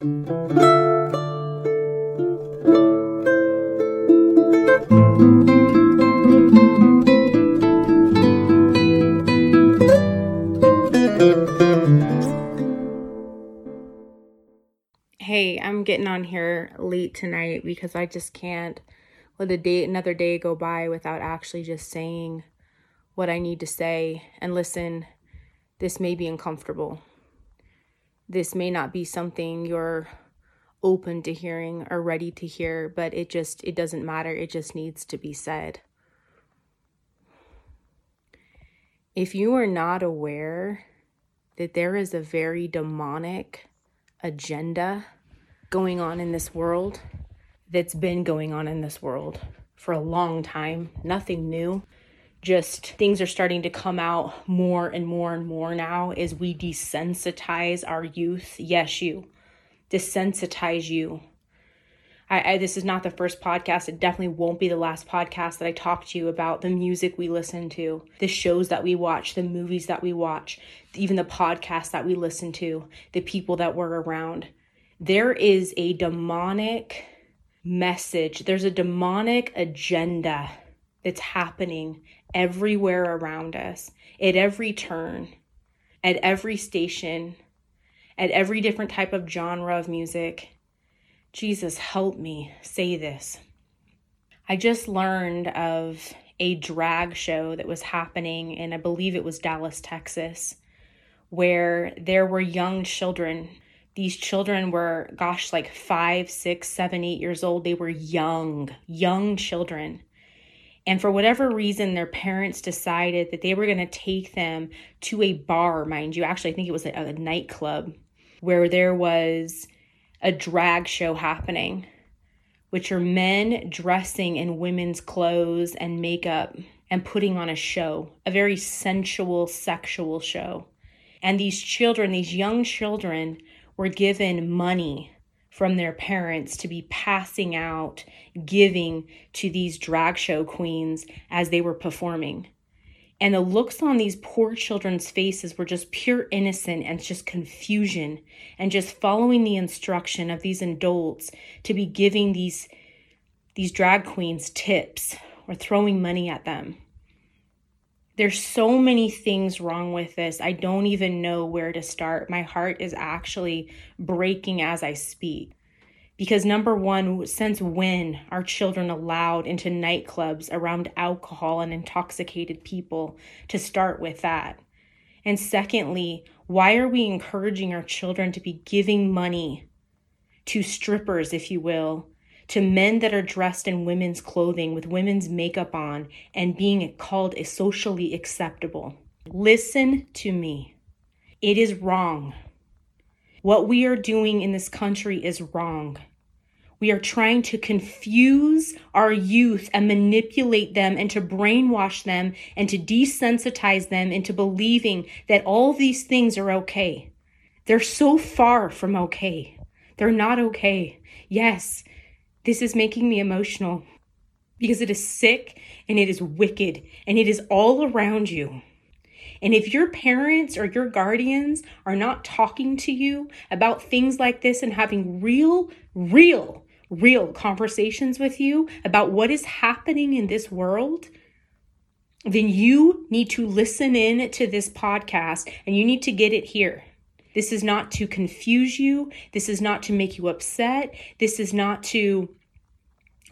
Hey, I'm getting on here late tonight because I just can't let a day another day go by without actually just saying what I need to say. And listen, this may be uncomfortable. This may not be something you're open to hearing or ready to hear, but it just it doesn't matter. It just needs to be said. If you are not aware that there is a very demonic agenda going on in this world that's been going on in this world for a long time, nothing new. Just things are starting to come out more and more and more now as we desensitize our youth. Yes, you desensitize you. I, I, this is not the first podcast. It definitely won't be the last podcast that I talk to you about the music we listen to, the shows that we watch, the movies that we watch, even the podcasts that we listen to, the people that we're around. There is a demonic message, there's a demonic agenda that's happening everywhere around us, at every turn, at every station, at every different type of genre of music. Jesus, help me say this. I just learned of a drag show that was happening in, I believe it was Dallas, Texas, where there were young children. These children were, gosh, like five, six, seven, eight years old. They were young, young children. And for whatever reason, their parents decided that they were going to take them to a bar, mind you. Actually, I think it was a, a nightclub where there was a drag show happening, which are men dressing in women's clothes and makeup and putting on a show, a very sensual, sexual show. And these children, these young children, were given money from their parents to be passing out, giving to these drag show queens as they were performing. And the looks on these poor children's faces were just pure innocent and just confusion and just following the instruction of these adults to be giving these these drag queens tips or throwing money at them. There's so many things wrong with this. I don't even know where to start. My heart is actually breaking as I speak. Because, number one, since when are children allowed into nightclubs around alcohol and intoxicated people? To start with that. And secondly, why are we encouraging our children to be giving money to strippers, if you will, to men that are dressed in women's clothing with women's makeup on and being called a socially acceptable? Listen to me. It is wrong. What we are doing in this country is wrong. We are trying to confuse our youth and manipulate them and to brainwash them and to desensitize them into believing that all these things are okay. They're so far from okay. They're not okay. Yes, this is making me emotional because it is sick and it is wicked and it is all around you. And if your parents or your guardians are not talking to you about things like this and having real, real real conversations with you about what is happening in this world, then you need to listen in to this podcast and you need to get it here. This is not to confuse you. This is not to make you upset. This is not to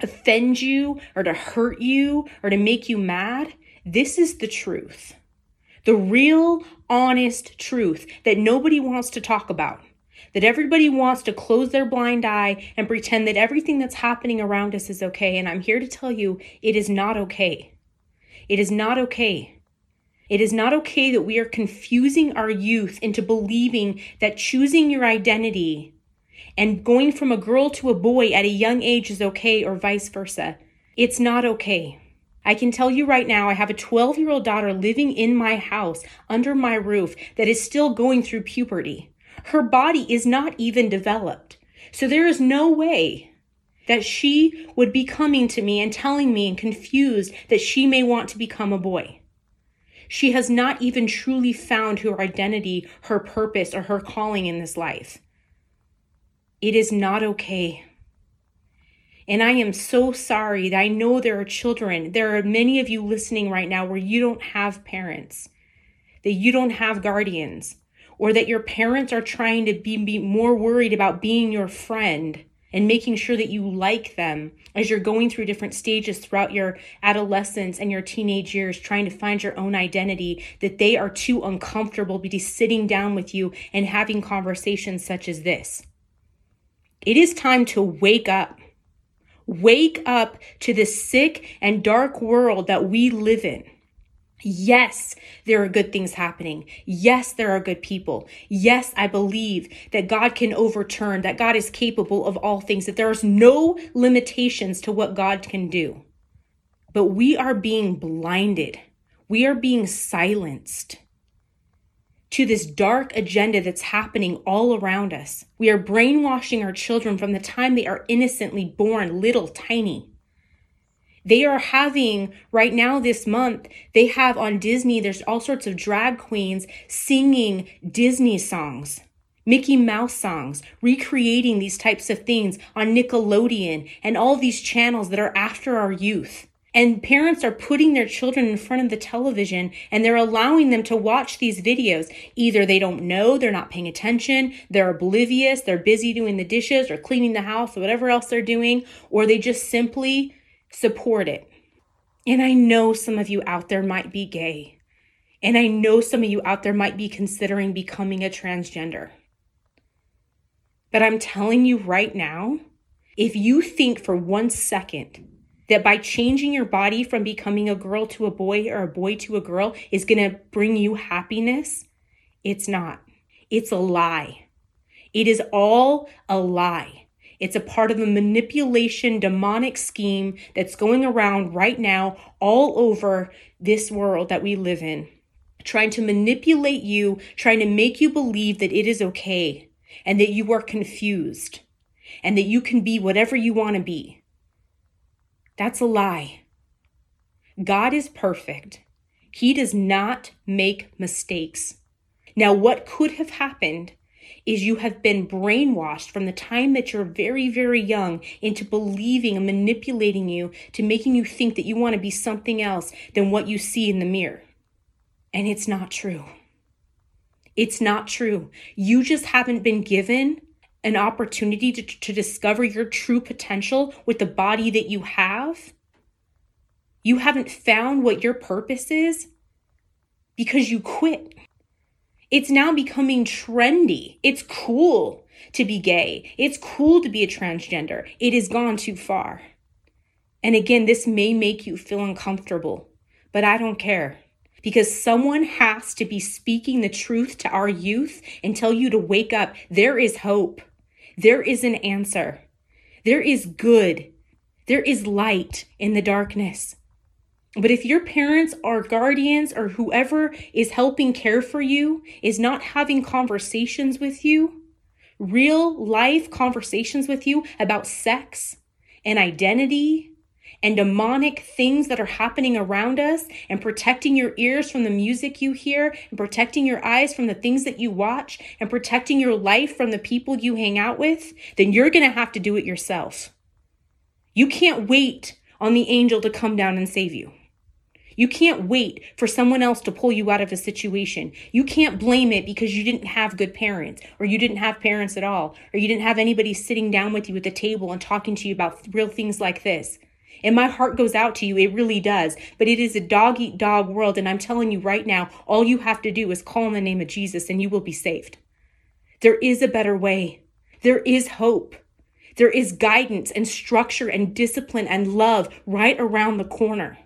offend you or to hurt you or to make you mad. This is the truth. The real, honest truth that nobody wants to talk about that everybody wants to close their blind eye and pretend that everything that's happening around us is okay. And I'm here to tell you it is not okay. It is not okay. It is not okay that we are confusing our youth into believing that choosing your identity and going from a girl to a boy at a young age is okay or vice versa. It's not okay. I can tell you right now, I have a 12 year old daughter living in my house under my roof that is still going through puberty. Her body is not even developed. So there is no way that she would be coming to me and telling me and confused that she may want to become a boy. She has not even truly found her identity, her purpose, or her calling in this life. It is not okay. And I am so sorry that I know there are children. There are many of you listening right now where you don't have parents, that you don't have guardians, or that your parents are trying to be, be more worried about being your friend and making sure that you like them as you're going through different stages throughout your adolescence and your teenage years, trying to find your own identity, that they are too uncomfortable to be sitting down with you and having conversations such as this. It is time to wake up. Wake up to the sick and dark world that we live in. Yes, there are good things happening. Yes, there are good people. Yes, I believe that God can overturn, that God is capable of all things, that there is no limitations to what God can do. But we are being blinded. We are being silenced to this dark agenda that's happening all around us. We are brainwashing our children from the time they are innocently born, little, tiny. They are having right now this month, they have on Disney, there's all sorts of drag queens singing Disney songs. Mickey Mouse songs, recreating these types of things on Nickelodeon and all these channels that are after our youth. And parents are putting their children in front of the television and they're allowing them to watch these videos. Either they don't know, they're not paying attention, they're oblivious, they're busy doing the dishes or cleaning the house or whatever else they're doing, or they just simply support it. And I know some of you out there might be gay. And I know some of you out there might be considering becoming a transgender. But I'm telling you right now, if you think for one second that by changing your body from becoming a girl to a boy or a boy to a girl is going to bring you happiness, it's not. It's a lie. It is all a lie. It's a part of a manipulation demonic scheme that's going around right now all over this world that we live in, trying to manipulate you, trying to make you believe that it is okay and that you are confused and that you can be whatever you want to be. That's a lie. God is perfect. He does not make mistakes. Now, what could have happened is you have been brainwashed from the time that you're very, very young into believing and manipulating you to making you think that you want to be something else than what you see in the mirror. And it's not true. It's not true. You just haven't been given an opportunity to, to discover your true potential with the body that you have. You haven't found what your purpose is because you quit. It's now becoming trendy. It's cool to be gay. It's cool to be a transgender. It has gone too far. And again, this may make you feel uncomfortable, but I don't care because someone has to be speaking the truth to our youth and tell you to wake up. There is hope. There is an answer. There is good. There is light in the darkness. But if your parents or guardians or whoever is helping care for you is not having conversations with you, real life conversations with you about sex and identity and demonic things that are happening around us and protecting your ears from the music you hear and protecting your eyes from the things that you watch and protecting your life from the people you hang out with, then you're going to have to do it yourself. You can't wait on the angel to come down and save you. You can't wait for someone else to pull you out of a situation. You can't blame it because you didn't have good parents or you didn't have parents at all or you didn't have anybody sitting down with you at the table and talking to you about real things like this. And my heart goes out to you. It really does. But it is a dog eat dog world. And I'm telling you right now, all you have to do is call in the name of Jesus and you will be saved. There is a better way. There is hope. There is guidance and structure and discipline and love right around the corner.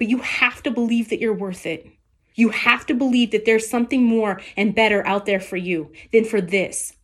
But you have to believe that you're worth it. You have to believe that there's something more and better out there for you than for this.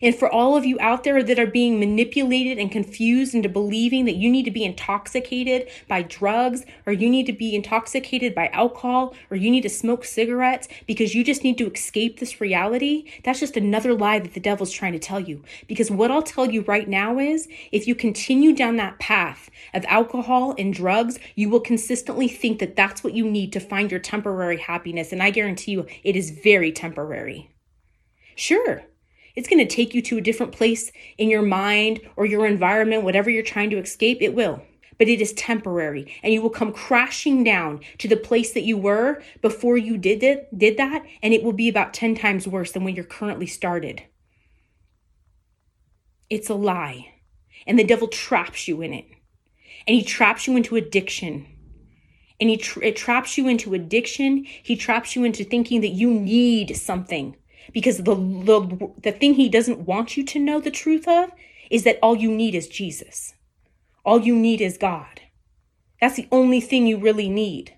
And for all of you out there that are being manipulated and confused into believing that you need to be intoxicated by drugs or you need to be intoxicated by alcohol or you need to smoke cigarettes because you just need to escape this reality, that's just another lie that the devil's trying to tell you. Because what I'll tell you right now is if you continue down that path of alcohol and drugs, you will consistently think that that's what you need to find your temporary happiness. And I guarantee you it is very temporary. Sure, It's going to take you to a different place in your mind or your environment, whatever you're trying to escape, it will. But it is temporary and you will come crashing down to the place that you were before you did it, did that, and it will be about 10 times worse than when you're currently started. It's a lie. And the devil traps you in it. And he traps you into addiction and he tra- it traps you into addiction. He traps you into thinking that you need something because the, the the thing he doesn't want you to know the truth of is that all you need is Jesus. All you need is God. That's the only thing you really need.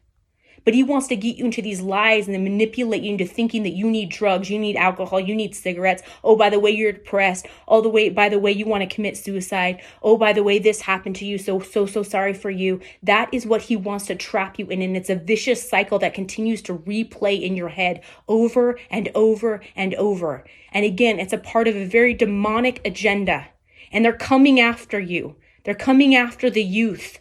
But he wants to get you into these lies and then manipulate you into thinking that you need drugs, you need alcohol, you need cigarettes. Oh, by the way, you're depressed. Oh, the way, by the way, you want to commit suicide. Oh, by the way, this happened to you. So, so, so sorry for you. That is what he wants to trap you in. And it's a vicious cycle that continues to replay in your head over and over and over. And again, it's a part of a very demonic agenda. And they're coming after you. They're coming after the youth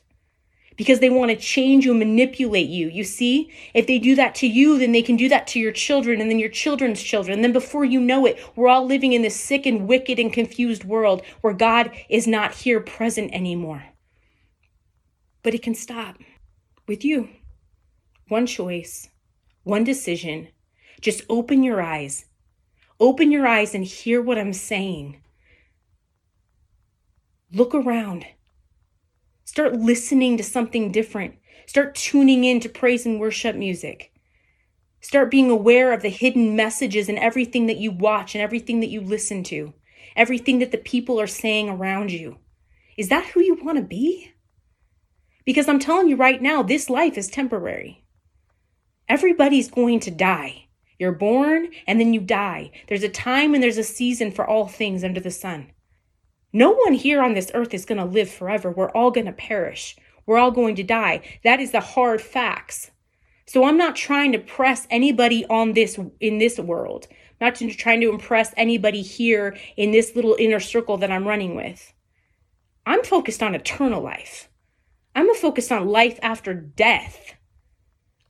because they want to change you, manipulate you. You see, if they do that to you, then they can do that to your children and then your children's children. And then before you know it, we're all living in this sick and wicked and confused world where God is not here present anymore. But it can stop with you. One choice, one decision. Just open your eyes. Open your eyes and hear what I'm saying. Look around. Start listening to something different. Start tuning in to praise and worship music. Start being aware of the hidden messages in everything that you watch and everything that you listen to, everything that the people are saying around you. Is that who you want to be? Because I'm telling you right now, this life is temporary. Everybody's going to die. You're born and then you die. There's a time and there's a season for all things under the sun. No one here on this earth is going to live forever. We're all going to perish. We're all going to die. That is the hard facts. So I'm not trying to press anybody on this in this world. I'm not trying to impress anybody here in this little inner circle that I'm running with. I'm focused on eternal life. I'm focused on life after death.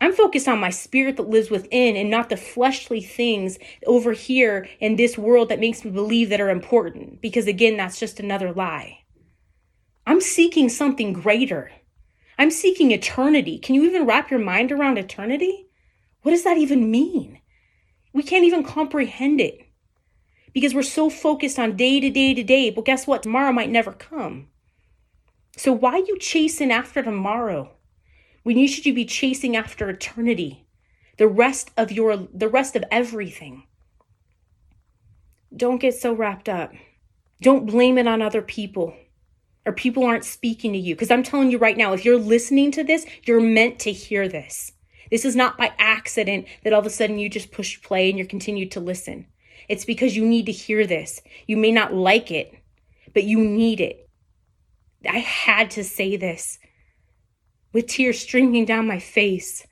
I'm focused on my spirit that lives within and not the fleshly things over here in this world that makes me believe that are important. Because again, that's just another lie. I'm seeking something greater. I'm seeking eternity. Can you even wrap your mind around eternity? What does that even mean? We can't even comprehend it because we're so focused on day to day to day. But guess what? Tomorrow might never come. So why you chasing after tomorrow? We need should you be chasing after eternity, the rest of your the rest of everything. Don't get so wrapped up. Don't blame it on other people or people aren't speaking to you. Because I'm telling you right now, if you're listening to this, you're meant to hear this. This is not by accident that all of a sudden you just push play and you're continue to listen. It's because you need to hear this. You may not like it, but you need it. I had to say this with tears streaming down my face.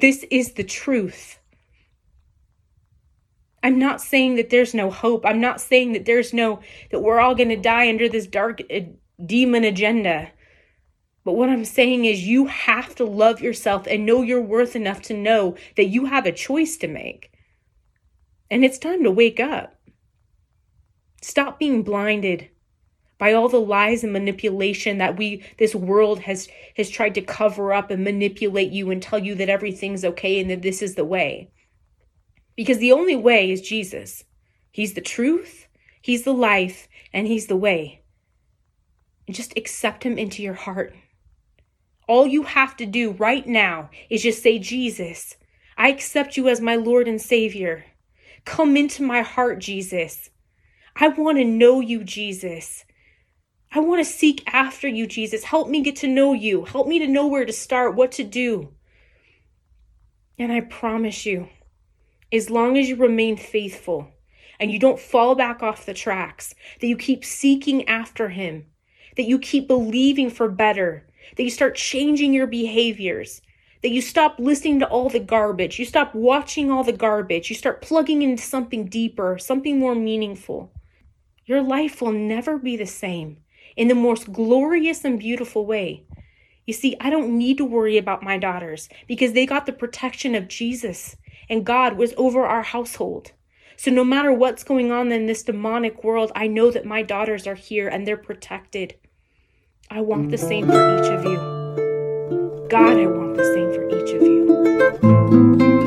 This is the truth. I'm not saying that there's no hope. I'm not saying that there's no, that we're all going to die under this dark uh, demon agenda. But what I'm saying is, you have to love yourself and know your worth enough to know that you have a choice to make. And it's time to wake up. Stop being blinded by all the lies and manipulation that we this world has has tried to cover up and manipulate you and tell you that everything's okay and that this is the way. Because the only way is Jesus. He's the truth he's the life and he's the way. And just accept him into your heart. All you have to do right now is just say Jesus I accept you as my Lord and Savior. Come into my heart Jesus. I want to know you Jesus I want to seek after you, Jesus. Help me get to know you. Help me to know where to start, what to do. And I promise you, as long as you remain faithful and you don't fall back off the tracks, that you keep seeking after Him, that you keep believing for better, that you start changing your behaviors, that you stop listening to all the garbage, you stop watching all the garbage, you start plugging into something deeper, something more meaningful. Your life will never be the same in the most glorious and beautiful way. You see, I don't need to worry about my daughters because they got the protection of Jesus and God was over our household. So, no matter what's going on in this demonic world, I know that my daughters are here and they're protected. I want the same for each of you. God, I want the same for each of you.